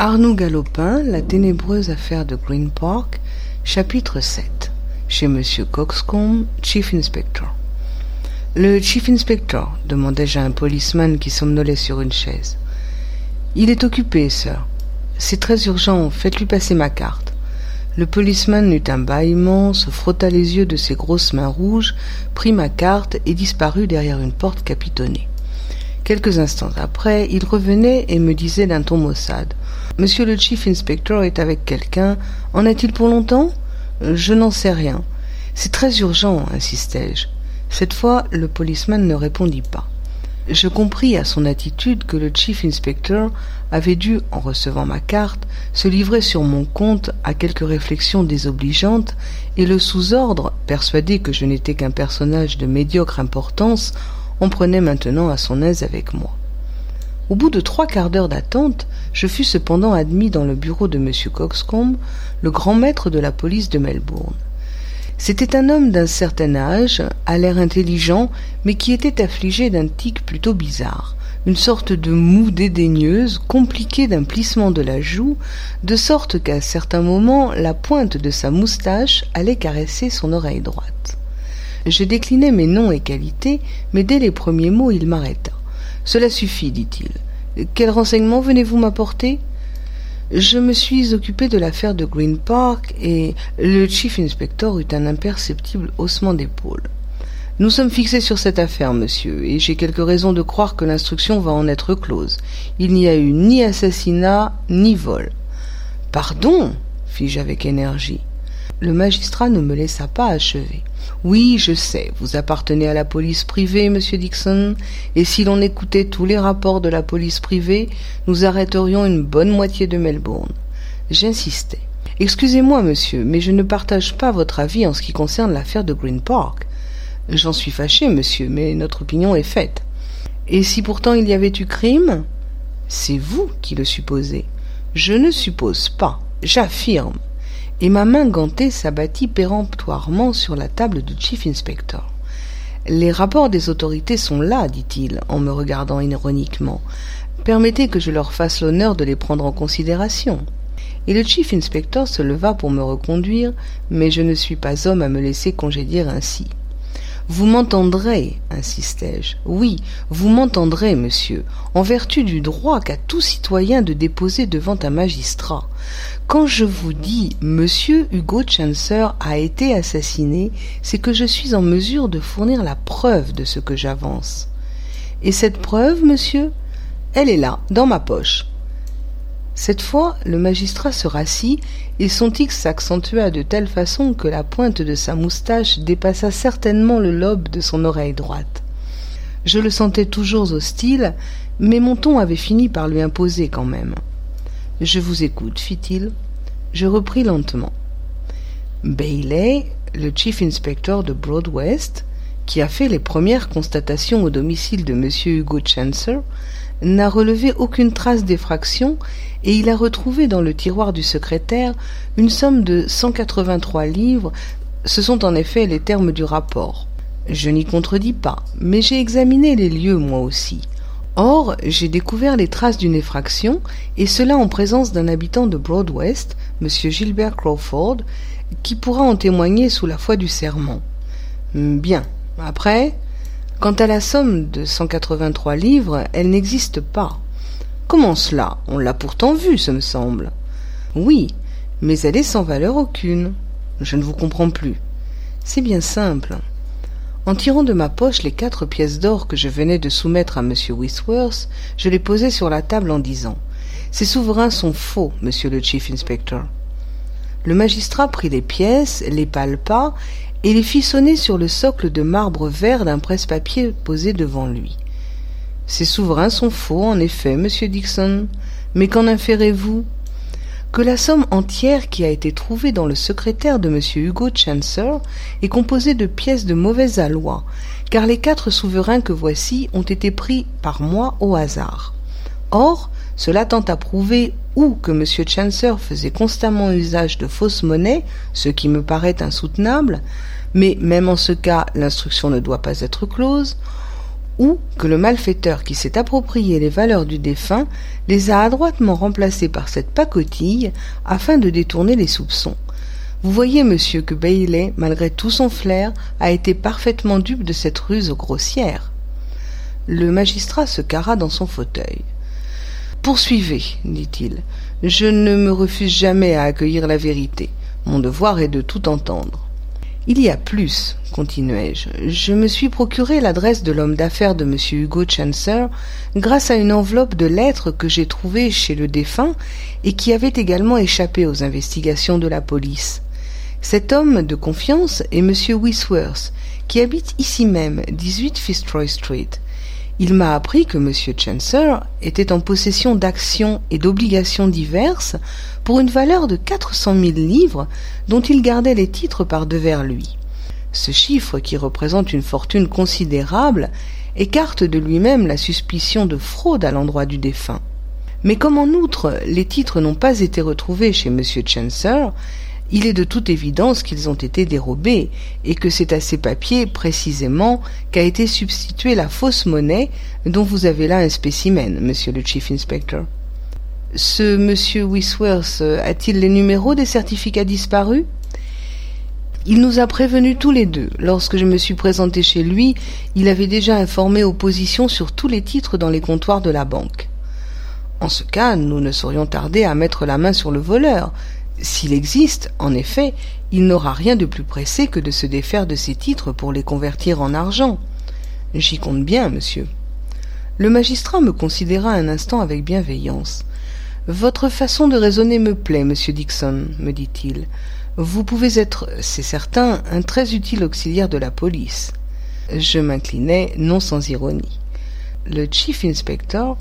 Arnoux Galopin, La ténébreuse affaire de Green Park, chapitre 7 Chez Monsieur Coxcomb, Chief Inspector. Le Chief Inspector demandai-je à un policeman qui somnolait sur une chaise. Il est occupé, sir. C'est très urgent, faites-lui passer ma carte. Le policeman eut un bâillement, se frotta les yeux de ses grosses mains rouges, prit ma carte et disparut derrière une porte capitonnée. Quelques instants après, il revenait et me disait d'un ton maussade. Monsieur le chief inspector est avec quelqu'un. En a-t-il pour longtemps? Je n'en sais rien. C'est très urgent, insistai-je. Cette fois, le policeman ne répondit pas. Je compris à son attitude que le chief inspector avait dû, en recevant ma carte, se livrer sur mon compte à quelques réflexions désobligeantes, et le sous-ordre, persuadé que je n'étais qu'un personnage de médiocre importance, en prenait maintenant à son aise avec moi. Au bout de trois quarts d'heure d'attente, je fus cependant admis dans le bureau de M. Coxcomb, le grand maître de la police de Melbourne. C'était un homme d'un certain âge, à l'air intelligent, mais qui était affligé d'un tic plutôt bizarre, une sorte de moue dédaigneuse, compliquée d'un plissement de la joue, de sorte qu'à certains moments la pointe de sa moustache allait caresser son oreille droite. Je déclinai mes noms et qualités, mais dès les premiers mots il m'arrêta. Cela suffit, dit-il. Quel renseignement venez-vous m'apporter? Je me suis occupé de l'affaire de Green Park et le chief inspector eut un imperceptible haussement d'épaules. Nous sommes fixés sur cette affaire, monsieur, et j'ai quelques raisons de croire que l'instruction va en être close. Il n'y a eu ni assassinat, ni vol. Pardon fis-je avec énergie. Le magistrat ne me laissa pas achever. Oui, je sais, vous appartenez à la police privée, monsieur Dixon, et si l'on écoutait tous les rapports de la police privée, nous arrêterions une bonne moitié de Melbourne. J'insistais. Excusez-moi, monsieur, mais je ne partage pas votre avis en ce qui concerne l'affaire de Green Park. J'en suis fâché, monsieur, mais notre opinion est faite. Et si pourtant il y avait eu crime? C'est vous qui le supposez. Je ne suppose pas, j'affirme et ma main gantée s'abattit péremptoirement sur la table du chief inspector. Les rapports des autorités sont là, dit-il, en me regardant ironiquement. Permettez que je leur fasse l'honneur de les prendre en considération. Et le chief inspector se leva pour me reconduire, mais je ne suis pas homme à me laisser congédier ainsi. Vous m'entendrez, insistai-je. Oui, vous m'entendrez, monsieur, en vertu du droit qu'a tout citoyen de déposer devant un magistrat. Quand je vous dis Monsieur Hugo Chancer a été assassiné, c'est que je suis en mesure de fournir la preuve de ce que j'avance. Et cette preuve, monsieur Elle est là, dans ma poche. Cette fois, le magistrat se rassit et son tic s'accentua de telle façon que la pointe de sa moustache dépassa certainement le lobe de son oreille droite. Je le sentais toujours hostile, mais mon ton avait fini par lui imposer quand même. Je vous écoute, fit-il. Je repris lentement. Bailey, le chief inspector de Broadwest, qui a fait les premières constatations au domicile de M. Hugo Chancer, n'a relevé aucune trace d'effraction et il a retrouvé dans le tiroir du secrétaire une somme de cent quatre-vingt-trois livres. Ce sont en effet les termes du rapport. Je n'y contredis pas, mais j'ai examiné les lieux moi aussi. Or, j'ai découvert les traces d'une effraction, et cela en présence d'un habitant de Broadwest, M. Gilbert Crawford, qui pourra en témoigner sous la foi du serment. Bien. Après, quant à la somme de cent quatre-vingt-trois livres, elle n'existe pas. Comment cela? On l'a pourtant vue, ce me semble. Oui, mais elle est sans valeur aucune. Je ne vous comprends plus. C'est bien simple. En tirant de ma poche les quatre pièces d'or que je venais de soumettre à M. Whistworth, je les posai sur la table en disant Ces souverains sont faux, monsieur le chief inspector. Le magistrat prit les pièces, les palpa et les fit sonner sur le socle de marbre vert d'un presse-papier posé devant lui. Ces souverains sont faux, en effet, monsieur Dixon. Mais qu'en inférez-vous Que la somme entière qui a été trouvée dans le secrétaire de monsieur Hugo Chancer est composée de pièces de mauvais aloi, car les quatre souverains que voici ont été pris par moi au hasard. Or, cela tend à prouver ou que M. Chancer faisait constamment usage de fausses monnaies, ce qui me paraît insoutenable, mais même en ce cas l'instruction ne doit pas être close, ou que le malfaiteur qui s'est approprié les valeurs du défunt les a adroitement remplacées par cette pacotille afin de détourner les soupçons. Vous voyez, monsieur, que Bailey, malgré tout son flair, a été parfaitement dupe de cette ruse grossière. Le magistrat se carra dans son fauteuil. Poursuivez, dit-il. Je ne me refuse jamais à accueillir la vérité. Mon devoir est de tout entendre. Il y a plus, continuai-je. Je me suis procuré l'adresse de l'homme d'affaires de M. Hugo Chancer grâce à une enveloppe de lettres que j'ai trouvée chez le défunt et qui avait également échappé aux investigations de la police. Cet homme de confiance est M. Wisworth, qui habite ici même, 18 Fitzroy Street. Il m'a appris que M. Chancer était en possession d'actions et d'obligations diverses pour une valeur de quatre cent mille livres dont il gardait les titres par devers lui. Ce chiffre, qui représente une fortune considérable, écarte de lui-même la suspicion de fraude à l'endroit du défunt. Mais comme en outre les titres n'ont pas été retrouvés chez M. Chancer, il est de toute évidence qu'ils ont été dérobés, et que c'est à ces papiers, précisément, qu'a été substituée la fausse monnaie dont vous avez là un spécimen, monsieur le Chief Inspector. Ce monsieur Wisworth a-t-il les numéros des certificats disparus? Il nous a prévenus tous les deux. Lorsque je me suis présenté chez lui, il avait déjà informé opposition sur tous les titres dans les comptoirs de la banque. En ce cas, nous ne saurions tarder à mettre la main sur le voleur, s'il existe, en effet, il n'aura rien de plus pressé que de se défaire de ses titres pour les convertir en argent. J'y compte bien, monsieur. Le magistrat me considéra un instant avec bienveillance. Votre façon de raisonner me plaît, monsieur Dixon, me dit-il. Vous pouvez être, c'est certain, un très utile auxiliaire de la police. Je m'inclinai, non sans ironie. Le chief inspector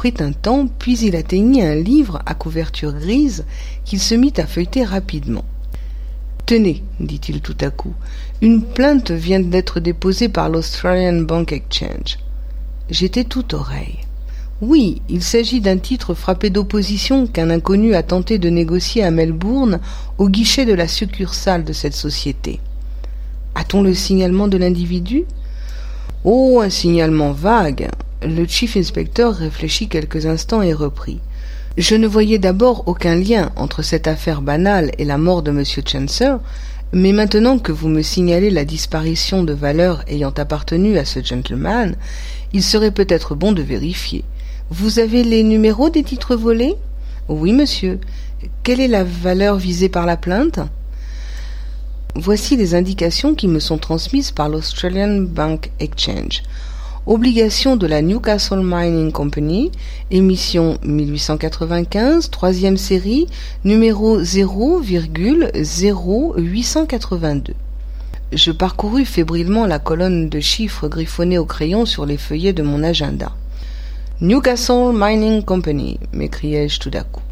prit un temps, puis il atteignit un livre à couverture grise qu'il se mit à feuilleter rapidement. Tenez, dit-il tout à coup, une plainte vient d'être déposée par l'Australian Bank Exchange. J'étais tout oreille. Oui, il s'agit d'un titre frappé d'opposition qu'un inconnu a tenté de négocier à Melbourne au guichet de la succursale de cette société. A-t-on le signalement de l'individu? Oh, un signalement vague, le chief inspector réfléchit quelques instants et reprit. Je ne voyais d'abord aucun lien entre cette affaire banale et la mort de M. Chancer, mais maintenant que vous me signalez la disparition de valeurs ayant appartenu à ce gentleman, il serait peut-être bon de vérifier. Vous avez les numéros des titres volés? Oui, monsieur. Quelle est la valeur visée par la plainte? Voici les indications qui me sont transmises par l'Australian Bank Exchange. Obligation de la Newcastle Mining Company, émission 1895, troisième série, numéro 0,0882. Je parcourus fébrilement la colonne de chiffres griffonnés au crayon sur les feuillets de mon agenda. Newcastle Mining Company, m'écriai-je tout à coup.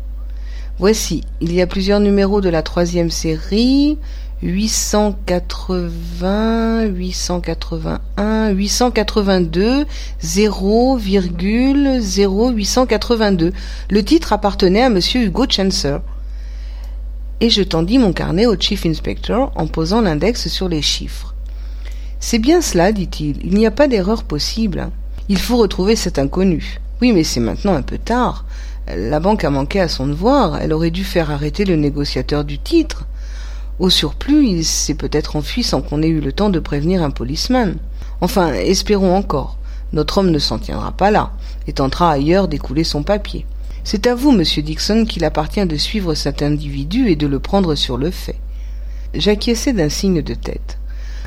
Voici, il y a plusieurs numéros de la troisième série, 880, 881, 882, 0,0882. Le titre appartenait à monsieur Hugo Chancer. Et je tendis mon carnet au Chief Inspector en posant l'index sur les chiffres. C'est bien cela, dit-il. Il n'y a pas d'erreur possible. Il faut retrouver cet inconnu. Oui, mais c'est maintenant un peu tard. La banque a manqué à son devoir. Elle aurait dû faire arrêter le négociateur du titre. Au surplus, il s'est peut-être enfui sans qu'on ait eu le temps de prévenir un policeman. Enfin, espérons encore. Notre homme ne s'en tiendra pas là, et tentera ailleurs d'écouler son papier. C'est à vous, monsieur Dixon, qu'il appartient de suivre cet individu et de le prendre sur le fait. J'acquiesçai d'un signe de tête.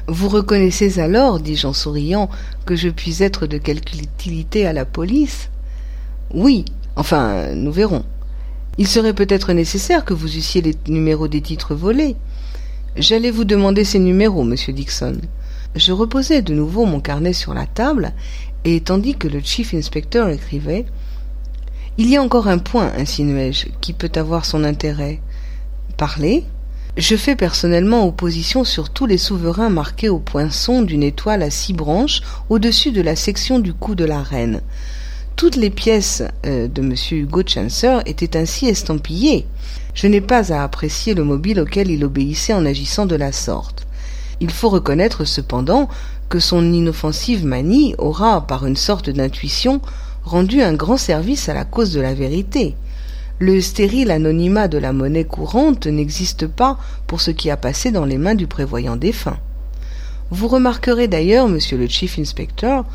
Vous reconnaissez alors, dis-je en souriant, que je puis être de quelque utilité à la police? Oui, enfin, nous verrons. Il serait peut-être nécessaire que vous eussiez les numéros des titres volés. J'allais vous demander ces numéros, monsieur Dixon. Je reposai de nouveau mon carnet sur la table, et tandis que le chief inspector écrivait Il y a encore un point, insinuai-je, qui peut avoir son intérêt. Parlez Je fais personnellement opposition sur tous les souverains marqués au poinçon d'une étoile à six branches au-dessus de la section du cou de la reine. Toutes les pièces euh, de M. Hugo Chancer étaient ainsi estampillées. Je n'ai pas à apprécier le mobile auquel il obéissait en agissant de la sorte. Il faut reconnaître cependant que son inoffensive manie aura, par une sorte d'intuition, rendu un grand service à la cause de la vérité. Le stérile anonymat de la monnaie courante n'existe pas pour ce qui a passé dans les mains du prévoyant défunt. Vous remarquerez d'ailleurs, monsieur le chief inspector,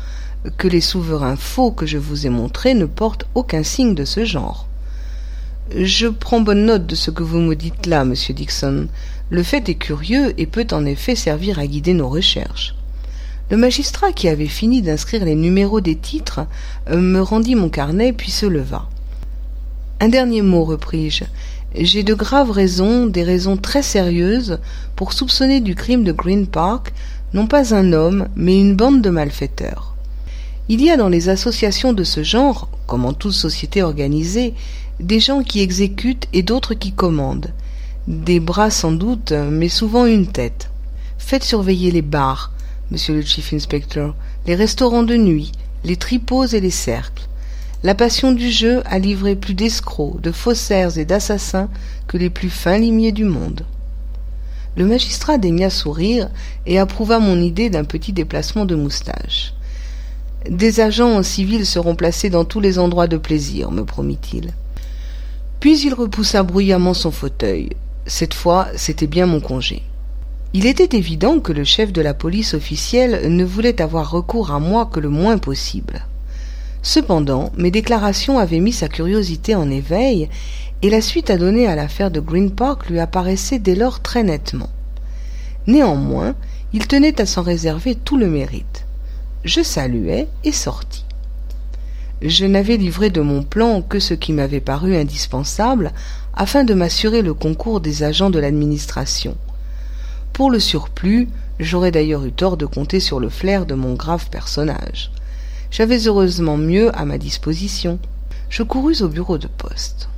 que les souverains faux que je vous ai montrés ne portent aucun signe de ce genre. Je prends bonne note de ce que vous me dites là, monsieur Dixon. Le fait est curieux et peut en effet servir à guider nos recherches. Le magistrat qui avait fini d'inscrire les numéros des titres euh, me rendit mon carnet puis se leva. Un dernier mot, repris-je. J'ai de graves raisons, des raisons très sérieuses, pour soupçonner du crime de Green Park non pas un homme, mais une bande de malfaiteurs. Il y a dans les associations de ce genre, comme en toute société organisée, des gens qui exécutent et d'autres qui commandent. Des bras sans doute, mais souvent une tête. Faites surveiller les bars, monsieur le chief inspector, les restaurants de nuit, les tripots et les cercles. La passion du jeu a livré plus d'escrocs, de faussaires et d'assassins que les plus fins limiers du monde. Le magistrat daigna sourire et approuva mon idée d'un petit déplacement de moustache. Des agents en civil seront placés dans tous les endroits de plaisir, me promit-il. Puis il repoussa bruyamment son fauteuil. Cette fois, c'était bien mon congé. Il était évident que le chef de la police officielle ne voulait avoir recours à moi que le moins possible. Cependant, mes déclarations avaient mis sa curiosité en éveil, et la suite à donner à l'affaire de Green Park lui apparaissait dès lors très nettement. Néanmoins, il tenait à s'en réserver tout le mérite. Je saluai et sortis. Je n'avais livré de mon plan que ce qui m'avait paru indispensable afin de m'assurer le concours des agents de l'administration. Pour le surplus, j'aurais d'ailleurs eu tort de compter sur le flair de mon grave personnage. J'avais heureusement mieux à ma disposition. Je courus au bureau de poste.